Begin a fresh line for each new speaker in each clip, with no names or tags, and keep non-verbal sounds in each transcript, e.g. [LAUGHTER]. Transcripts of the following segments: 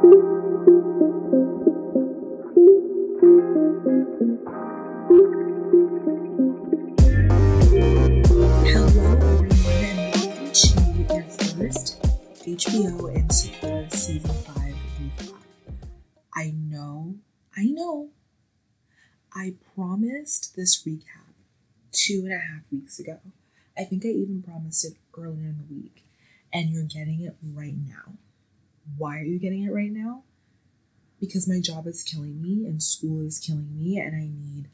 HBO Insecure Season 5 recap. I know, I know, I promised this recap two and a half weeks ago. I think I even promised it earlier in the week, and you're getting it right now. Why are you getting it right now? Because my job is killing me, and school is killing me, and I need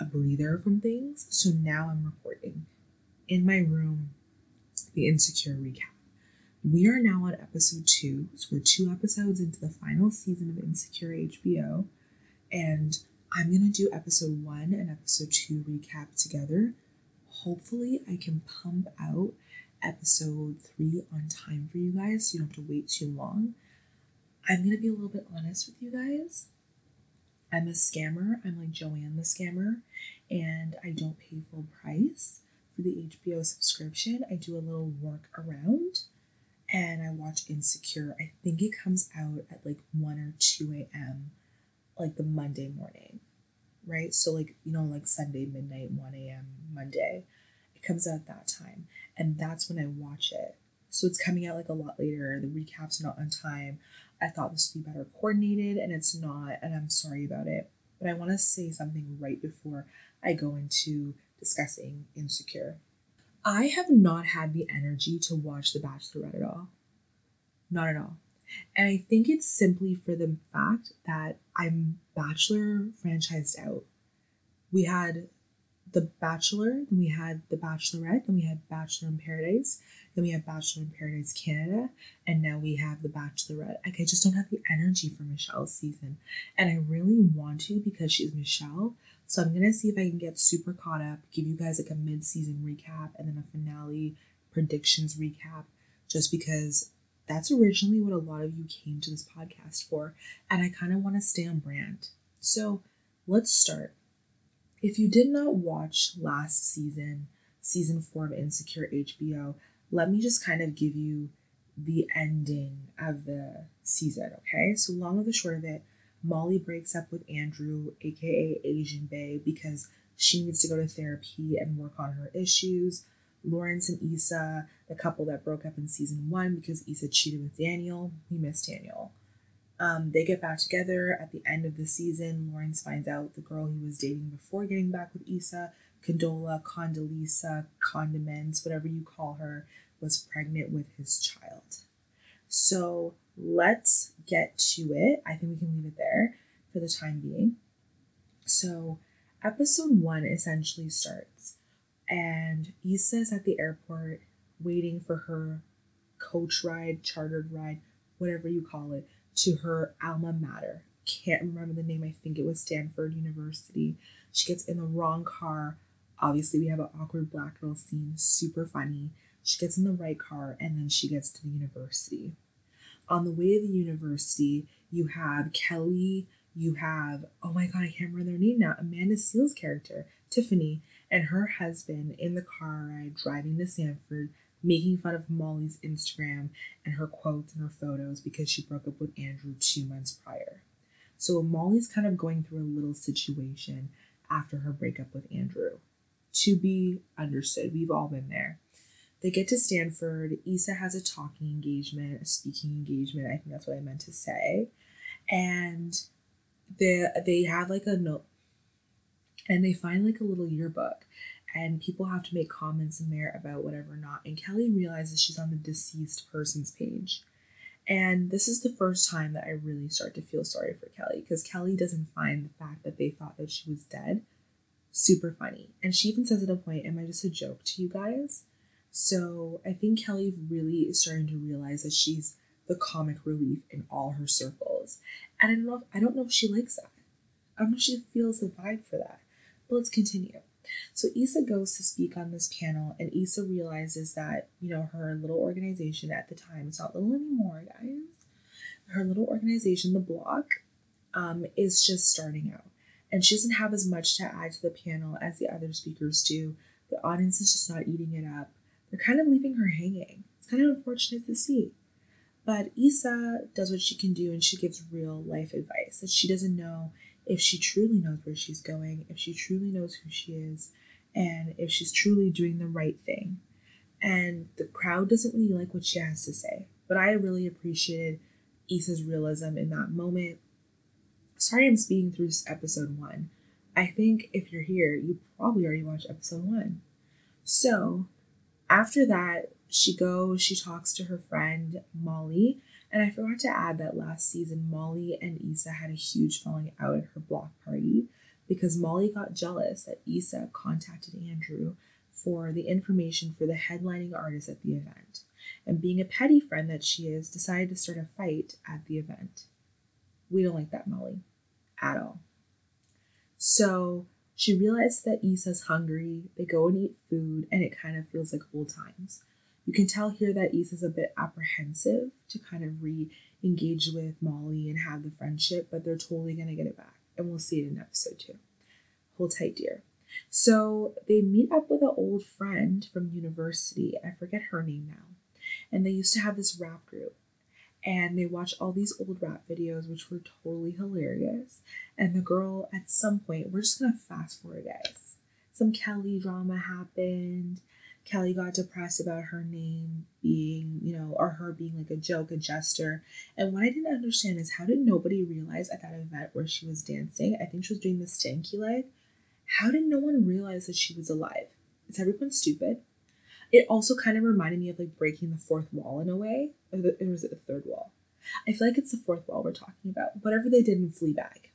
a breather from things. So now I'm recording in my room the Insecure recap. We are now on episode two. So we're two episodes into the final season of Insecure HBO. And I'm going to do episode one and episode two recap together. Hopefully, I can pump out episode three on time for you guys so you don't have to wait too long. I'm to be a little bit honest with you guys. I'm a scammer. I'm like Joanne the scammer, and I don't pay full price for the HBO subscription. I do a little work around and I watch Insecure. I think it comes out at like 1 or 2 a.m., like the Monday morning, right? So, like, you know, like Sunday midnight, 1 a.m., Monday. It comes out at that time, and that's when I watch it. So, it's coming out like a lot later. The recaps are not on time. I thought this would be better coordinated, and it's not, and I'm sorry about it. But I want to say something right before I go into discussing Insecure. I have not had the energy to watch The Bachelorette at all. Not at all. And I think it's simply for the fact that I'm Bachelor franchised out. We had The Bachelor, then we had The Bachelorette, then we had Bachelor in Paradise, then we have Bachelor in Paradise Canada, and now we have The Bachelorette. Like, I just don't have the energy for Michelle's season. And I really want to because she's Michelle. So I'm gonna see if I can get super caught up, give you guys like a mid-season recap and then a finale predictions recap, just because that's originally what a lot of you came to this podcast for, and I kind of want to stay on brand. So let's start. If you did not watch last season, season four of Insecure HBO, let me just kind of give you the ending of the season, okay? So, long of the short of it, Molly breaks up with Andrew, aka Asian bae, because she needs to go to therapy and work on her issues. Lawrence and Issa, the couple that broke up in season one because Issa cheated with Daniel, we miss Daniel. Um, they get back together at the end of the season. Lawrence finds out the girl he was dating before getting back with Issa, Condola, Condoleezza, Condiments, whatever you call her, was pregnant with his child. So let's get to it. I think we can leave it there for the time being. So, episode one essentially starts, and Issa's at the airport waiting for her coach ride, chartered ride, whatever you call it, to her alma mater. Can't remember the name, I think it was Stanford University. She gets in the wrong car. Obviously, we have an awkward black girl scene, super funny. She gets in the right car, and then she gets to the university on the way to the university, you have Kelly, you have, oh my God, I can't remember their name now, Amanda Seales' character, Tiffany, and her husband in the car ride driving to Stanford, making fun of Molly's Instagram and her quotes and her photos because she broke up with Andrew two months prior. So Molly's kind of going through a little situation after her breakup with Andrew. To be understood, we've all been there. They get to Stanford. Issa has a talking engagement, a speaking engagement. I think that's what I meant to say. And they they have like a note, and they find like a little yearbook, and people have to make comments in there about whatever or not. And Kelly realizes she's on the deceased person's page. And this is the first time that I really start to feel sorry for Kelly because Kelly doesn't find the fact that they thought that she was dead super funny. And she even says at a point, Am I just a joke to you guys? So I think Kelly really is starting to realize that she's the comic relief in all her circles. And I don't know if, I don't know if she likes that. I don't know if she feels the vibe for that. But let's continue. So Issa goes to speak on this panel, and Issa realizes that, you know, her little organization at the time, it's not little anymore, guys. Her little organization, the block, um, is just starting out. And she doesn't have as much to add to the panel as the other speakers do. The audience is just not eating it up they're kind of leaving her hanging. It's kind of unfortunate to see. But Issa does what she can do and she gives real life advice that she doesn't know if she truly knows where she's going, if she truly knows who she is, and if she's truly doing the right thing. And the crowd doesn't really like what she has to say. But I really appreciated Issa's realism in that moment. Sorry I'm speaking through episode one. I think if you're here, you probably already watched episode one. So after that, she goes, she talks to her friend Molly. And I forgot to add that last season, Molly and Issa had a huge falling out at her block party because Molly got jealous that Issa contacted Andrew for the information for the headlining artist at the event. And being a petty friend that she is, decided to start a fight at the event. We don't like that, Molly, at all. So she realizes that Issa's hungry. They go and eat food, and it kind of feels like old times. You can tell here that Issa's a bit apprehensive to kind of re engage with Molly and have the friendship, but they're totally going to get it back. And we'll see it in episode two. Hold tight, dear. So they meet up with an old friend from university. I forget her name now. And they used to have this rap group. And they watch all these old rap videos, which were totally hilarious. And the girl, at some point, we're just going to fast forward, guys. Some Kelly drama happened. Kelly got depressed about her name being, you know, or her being like a joke, a jester. And what I didn't understand is how did nobody realize at that event where she was dancing? I think she was doing the stanky leg how did no one realize that she was alive? Is everyone stupid? It also kind of reminded me of like breaking the fourth wall in a way. Or, the, or was it the third wall? I feel like it's the fourth wall we're talking about. Whatever they did in Fleabag.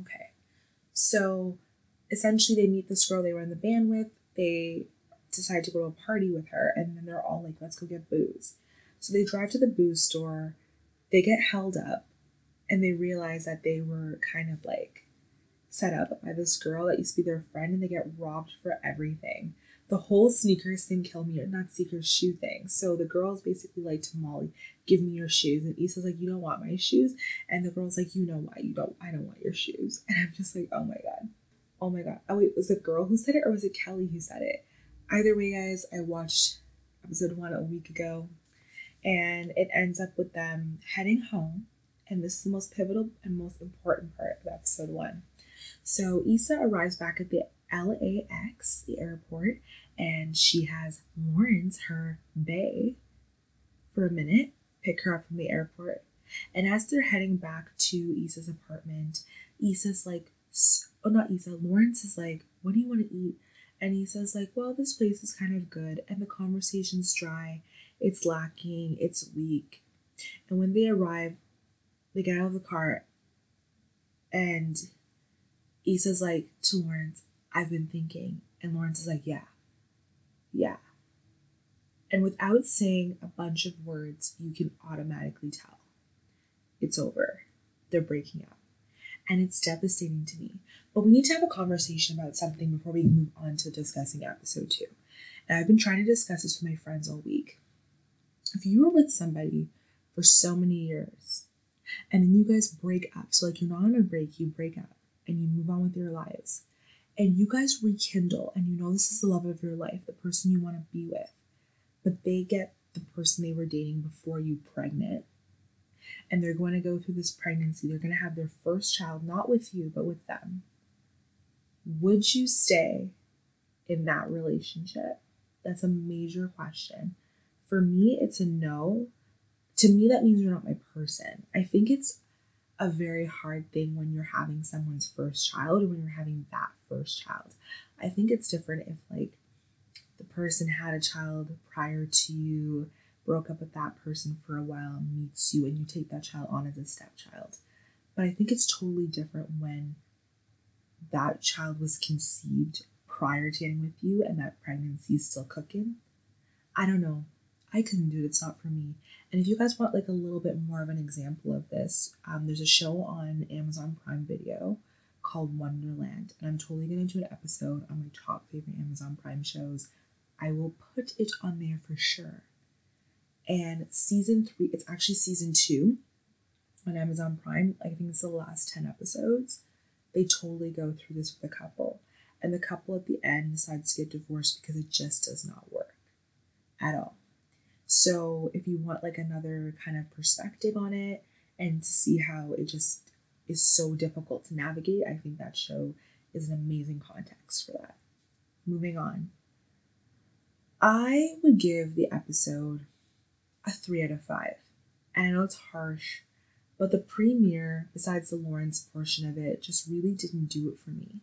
Okay. So essentially, they meet this girl they were in the band with. They decide to go to a party with her, and then they're all like, let's go get booze. So they drive to the booze store. They get held up, and they realize that they were kind of like set up by this girl that used to be their friend and they get robbed for everything. The whole sneakers thing killed me, or not sneakers, shoe thing. So the girl's basically like to Molly, give me your shoes. And Issa's like, you don't want my shoes. And the girl's like, you know why you don't, I don't want your shoes. [LAUGHS] And I'm just like, oh my God. Oh my God. Oh wait, was it girl who said it or was it Kelly who said it? Either way, guys, I watched episode one a week ago and it ends up with them heading home. And this is the most pivotal and most important part of episode one. So Issa arrives back at the LAX, the airport, and she has Lawrence, her bae, for a minute, pick her up from the airport. And as they're heading back to Issa's apartment, Issa's like, oh, not Issa, Lawrence is like, what do you want to eat? And he says like, well, this place is kind of good. And the conversation's dry, it's lacking, it's weak. And when they arrive, they get out of the car and Issa's like to Lawrence, I've been thinking. And Lawrence is like, yeah, yeah. And without saying a bunch of words, you can automatically tell it's over. They're breaking up. And it's devastating to me. But we need to have a conversation about something before we move on to discussing episode two. And I've been trying to discuss this with my friends all week. If you were with somebody for so many years and then you guys break up, so like you're not on a break, you break up, and you move on with your lives and you guys rekindle and you know this is the love of your life, the person you want to be with, but they get the person they were dating before you pregnant. And they're going to go through this pregnancy. They're going to have their first child, not with you, but with them. Would you stay in that relationship? That's a major question. For me, it's a no. To me, that means you're not my person. I think it's a very hard thing when you're having someone's first child or when you're having that first child. I think it's different if like the person had a child prior to you, broke up with that person for a while, meets you, and you take that child on as a stepchild. But I think it's totally different when that child was conceived prior to getting with you and that pregnancy is still cooking. I don't know. I couldn't do it. It's not for me. And if you guys want like a little bit more of an example of this, um, there's a show on Amazon Prime Video called Wonderland, and I'm totally gonna do an episode on my top favorite Amazon Prime shows. I will put it on there for sure. And season three, it's actually season two on Amazon Prime. I think it's the last 10 episodes. They totally go through this with a couple. And the couple at the end decides to get divorced because it just does not work at all. So if you want like another kind of perspective on it and to see how it just is so difficult to navigate, I think that show is an amazing context for that. Moving on. I would give the episode a three out of five. And I know it's harsh, but the premiere, besides the Lawrence portion of it, just really didn't do it for me.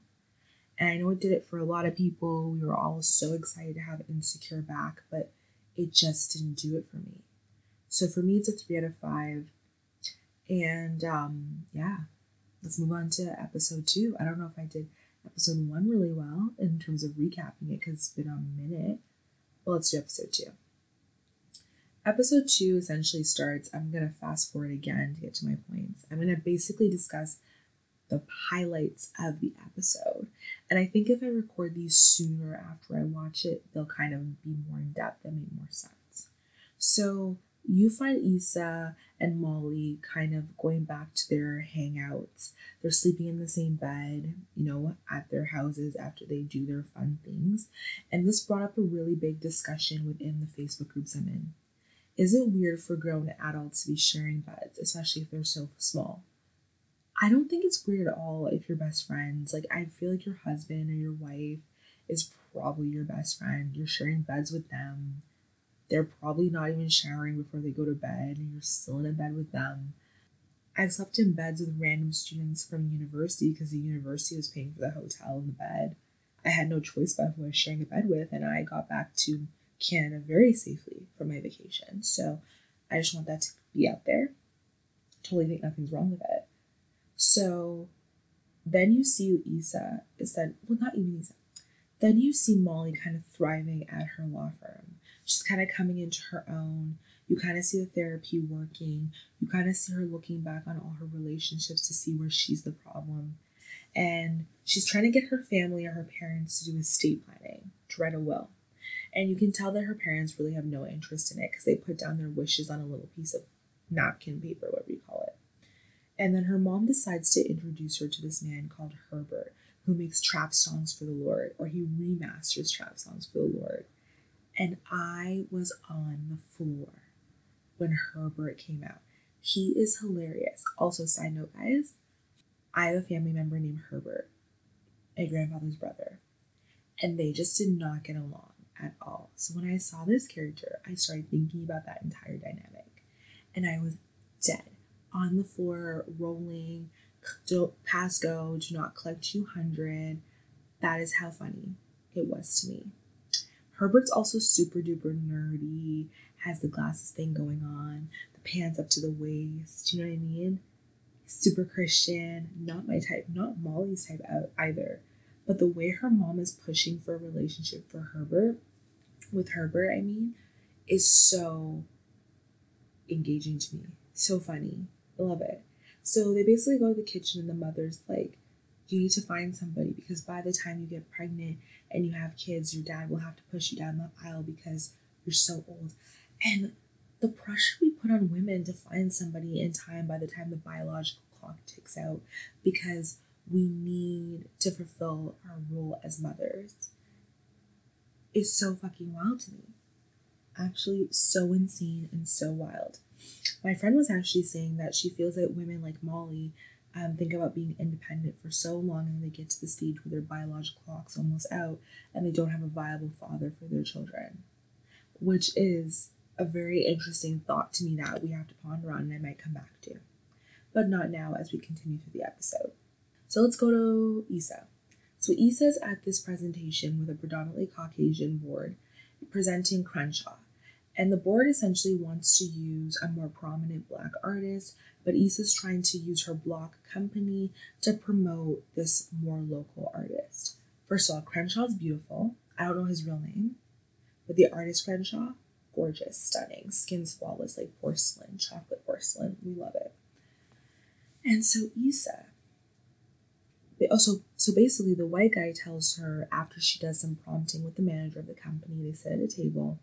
And I know it did it for a lot of people. We were all so excited to have Insecure back, but it just didn't do it for me. So for me, it's a three out of five. And um, yeah, let's move on to episode two. I don't know if I did episode one really well in terms of recapping it because it's been a minute. But let's do episode two. Episode two essentially starts. I'm going to fast forward again to get to my points. I'm going to basically discuss the highlights of the episode. And I think if I record these sooner after I watch it, they'll kind of be more in depth and make more sense. So you find Issa and Molly kind of going back to their hangouts. They're sleeping in the same bed, you know, at their houses after they do their fun things. And this brought up a really big discussion within the Facebook groups I'm in. Is it weird for grown adults to be sharing beds, especially if they're so small? I don't think it's weird at all if you're best friends. Like, I feel like your husband or your wife is probably your best friend. You're sharing beds with them. They're probably not even showering before they go to bed, and you're still in a bed with them. I've slept in beds with random students from university because the university was paying for the hotel and the bed. I had no choice but who I was sharing a bed with, and I got back to Canada very safely for my vacation. So I just want that to be out there. Totally think nothing's wrong with it. So then you see Issa is that well not even Issa. Then you see Molly kind of thriving at her law firm. She's kind of coming into her own. You kind of see the therapy working. You kind of see her looking back on all her relationships to see where she's the problem. And she's trying to get her family or her parents to do estate planning, to write a will. And you can tell that her parents really have no interest in it because they put down their wishes on a little piece of napkin paper, whatever you call it. And then her mom decides to introduce her to this man called Herbert, who makes trap songs for the Lord, or he remasters trap songs for the Lord. And I was on the floor when Herbert came out. He is hilarious. Also, side note, guys, I have a family member named Herbert, my grandfather's brother, and they just did not get along at all. So when I saw this character, I started thinking about that entire dynamic, and I was dead on the floor, rolling. Don't pass go. Do not collect two hundred. That is how funny it was to me. Herbert's also super duper nerdy, has the glasses thing going on, the pants up to the waist. You know what I mean? Super Christian, not my type, not Molly's type uh, either. But the way her mom is pushing for a relationship for Herbert, with Herbert, I mean, is so engaging to me. So funny. I love it. So they basically go to the kitchen, and the mother's like, You need to find somebody because by the time you get pregnant, and you have kids, your dad will have to push you down the aisle because you're so old. And the pressure we put on women to find somebody in time by the time the biological clock ticks out because we need to fulfill our role as mothers is so fucking wild to me. Actually, so insane and so wild. My friend was actually saying that she feels that women like Molly um, think about being independent for so long and they get to the stage where their biological clock's almost out and they don't have a viable father for their children, which is a very interesting thought to me that we have to ponder on and I might come back to. But not now as we continue through the episode. So let's go to Issa. So Issa's at this presentation with a predominantly Caucasian board presenting Crenshaw. And the board essentially wants to use a more prominent black artist but Issa's trying to use her block company to promote this more local artist. First of all, Crenshaw's beautiful. I don't know his real name, but the artist Crenshaw, gorgeous, stunning, skin's flawless, like porcelain, chocolate porcelain. We love it. And so Issa, oh, so so basically, the white guy tells her after she does some prompting with the manager of the company, they sit at a table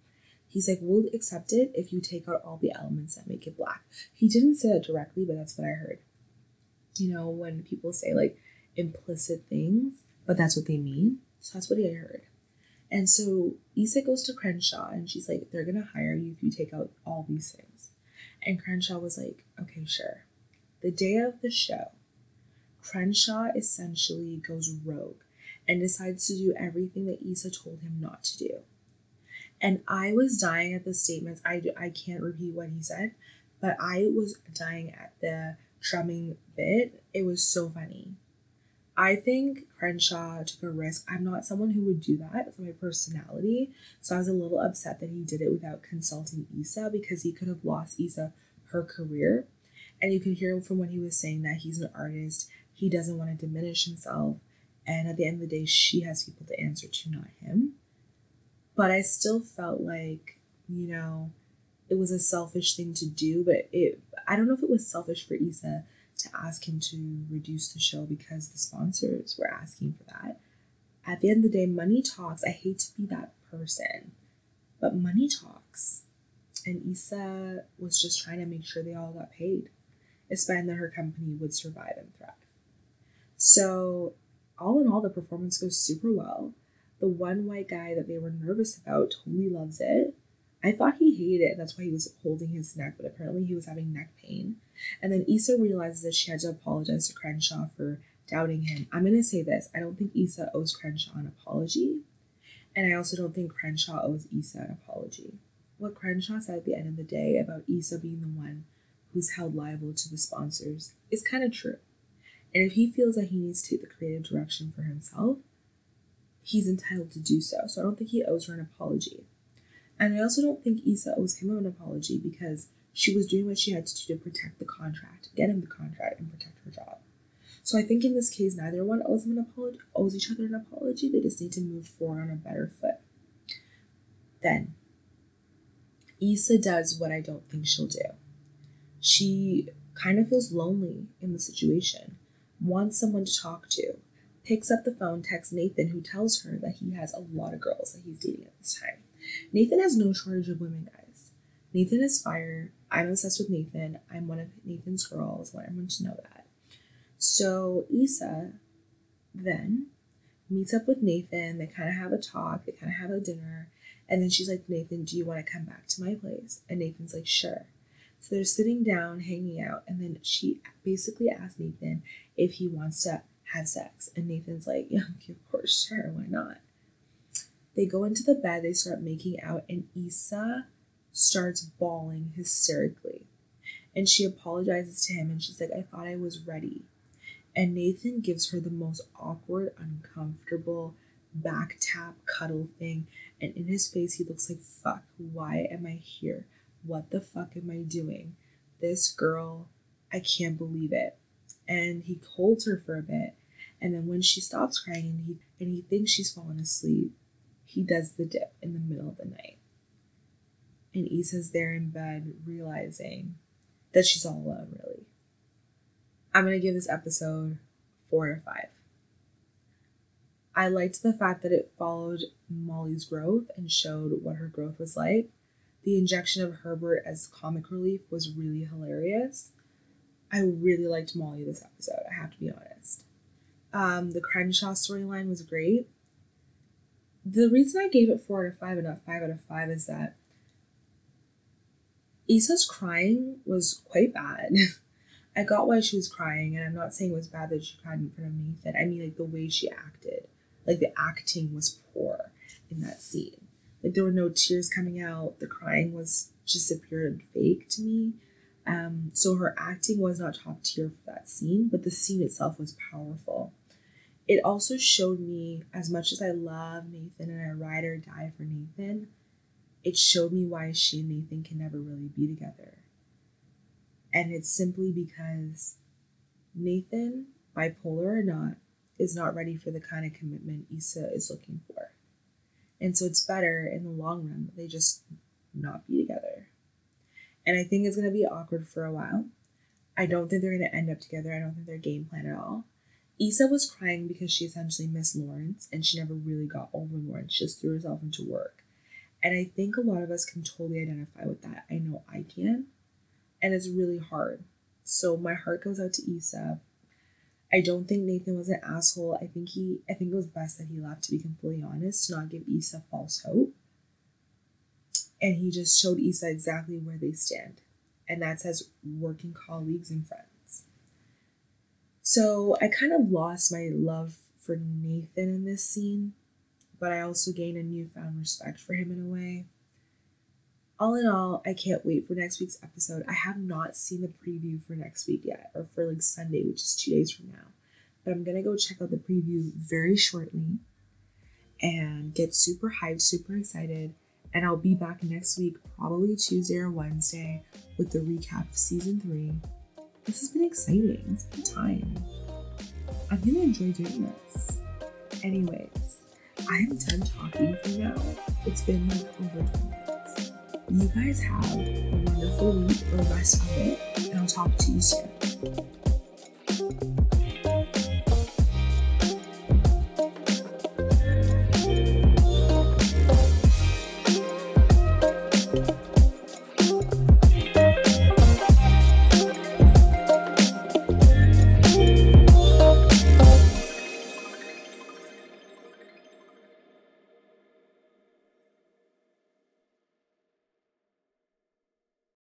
He's like, we'll accept it if you take out all the elements that make it black. He didn't say that directly, but that's what I heard. You know, when people say like implicit things, but that's what they mean. So that's what I heard. And so Issa goes to Crenshaw and she's like, they're going to hire you if you take out all these things. And Crenshaw was like, okay, sure. The day of the show, Crenshaw essentially goes rogue and decides to do everything that Issa told him not to do. And I was dying at the statements. I, I can't repeat what he said, but I was dying at the drumming bit. It was so funny. I think Crenshaw took a risk. I'm not someone who would do that for my personality. So I was a little upset that he did it without consulting Issa because he could have lost Issa her career. And you could hear from when he was saying that he's an artist. He doesn't want to diminish himself. And at the end of the day, she has people to answer to, not him. But I still felt like, you know, it was a selfish thing to do, but it I don't know if it was selfish for Issa to ask him to reduce the show because the sponsors were asking for that. At the end of the day, money talks. I hate to be that person, but money talks. And Issa was just trying to make sure they all got paid, especially that her company would survive and thrive. So, all in all, the performance goes super well. The one white guy that they were nervous about totally loves it. I thought he hated it. That's why he was holding his neck, but apparently he was having neck pain. And then Issa realizes that she had to apologize to Crenshaw for doubting him. I'm going to say this I don't think Issa owes Crenshaw an apology. And I also don't think Crenshaw owes Issa an apology. What Crenshaw said at the end of the day about Issa being the one who's held liable to the sponsors is kind of true. And if he feels that he needs to take the creative direction for himself, he's entitled to do so. So I don't think he owes her an apology. And I also don't think Issa owes him an apology because she was doing what she had to do to protect the contract, get him the contract, and protect her job. So I think in this case, neither one owes them an apology, owes each other an apology. They just need to move forward on a better foot. Then, Issa does what I don't think she'll do. She kind of feels lonely in the situation, wants someone to talk to, picks up the phone, texts Nathan, who tells her that he has a lot of girls that he's dating at this time. Nathan has no shortage of women, guys. Nathan is fire. I'm obsessed with Nathan. I'm one of Nathan's girls. I want everyone to know that. So Issa then meets up with Nathan. They kind of have a talk. They kind of have a dinner. And then she's like, Nathan, do you want to come back to my place? And Nathan's like, sure. So they're sitting down, hanging out. And then she basically asks Nathan if he wants to have sex. And Nathan's like, yeah, of course, sure, why not? They go into the bed, they start making out, and Issa starts bawling hysterically. And she apologizes to him and she's like, I thought I was ready. And Nathan gives her the most awkward, uncomfortable back tap cuddle thing. And in his face, he looks like, fuck, why am I here? What the fuck am I doing? This girl, I can't believe it. And he holds her for a bit. And then when she stops crying and he and he thinks she's fallen asleep, he does the dip in the middle of the night. And Issa's there in bed realizing that she's all alone, really. I'm going to give this episode four or five. I liked the fact that it followed Molly's growth and showed what her growth was like. The injection of Herbert as comic relief was really hilarious. I really liked Molly this episode, I have to be honest. Um, the Crenshaw storyline was great the reason I gave it four out of five and not five out of five is that Issa's crying was quite bad. [LAUGHS] I got why she was crying, and I'm not saying it was bad that she cried in front of Nathan. I mean, like the way she acted, like the acting was poor in that scene. Like there were no tears coming out. The crying was just appeared fake to me. Um, so her acting was not top tier for that scene, but the scene itself was powerful it also showed me as much as I love Nathan and I ride or die for Nathan, it showed me why she and Nathan can never really be together. And it's simply because Nathan, bipolar or not, is not ready for the kind of commitment Issa is looking for. And so it's better in the long run that they just not be together. And I think it's going to be awkward for a while. I don't think they're going to end up together. I don't think they're game plan at all. Issa was crying because she essentially missed Lawrence and she never really got over Lawrence. She just threw herself into work. And I think a lot of us can totally identify with that. I know I can. And it's really hard. So my heart goes out to Issa. I don't think Nathan was an asshole. I think he I think it was best that he left to be completely honest, to not give Issa false hope. And he just showed Issa exactly where they stand. And that's as working colleagues and friends. So I kind of lost my love for Nathan in this scene, but I also gained a newfound respect for him in a way. All in all, I can't wait for next week's episode. I have not seen the preview for next week yet, or for like Sunday, which is two days from now. But I'm gonna go check out the preview very shortly and get super hyped, super excited. And I'll be back next week, probably Tuesday or Wednesday, with the recap of season three. This has been exciting. It's been time. I'm gonna enjoy doing this. Anyways, I am done talking for now. It's been like over 20 minutes. You guys have a wonderful week or rest of it, and I'll talk to you soon.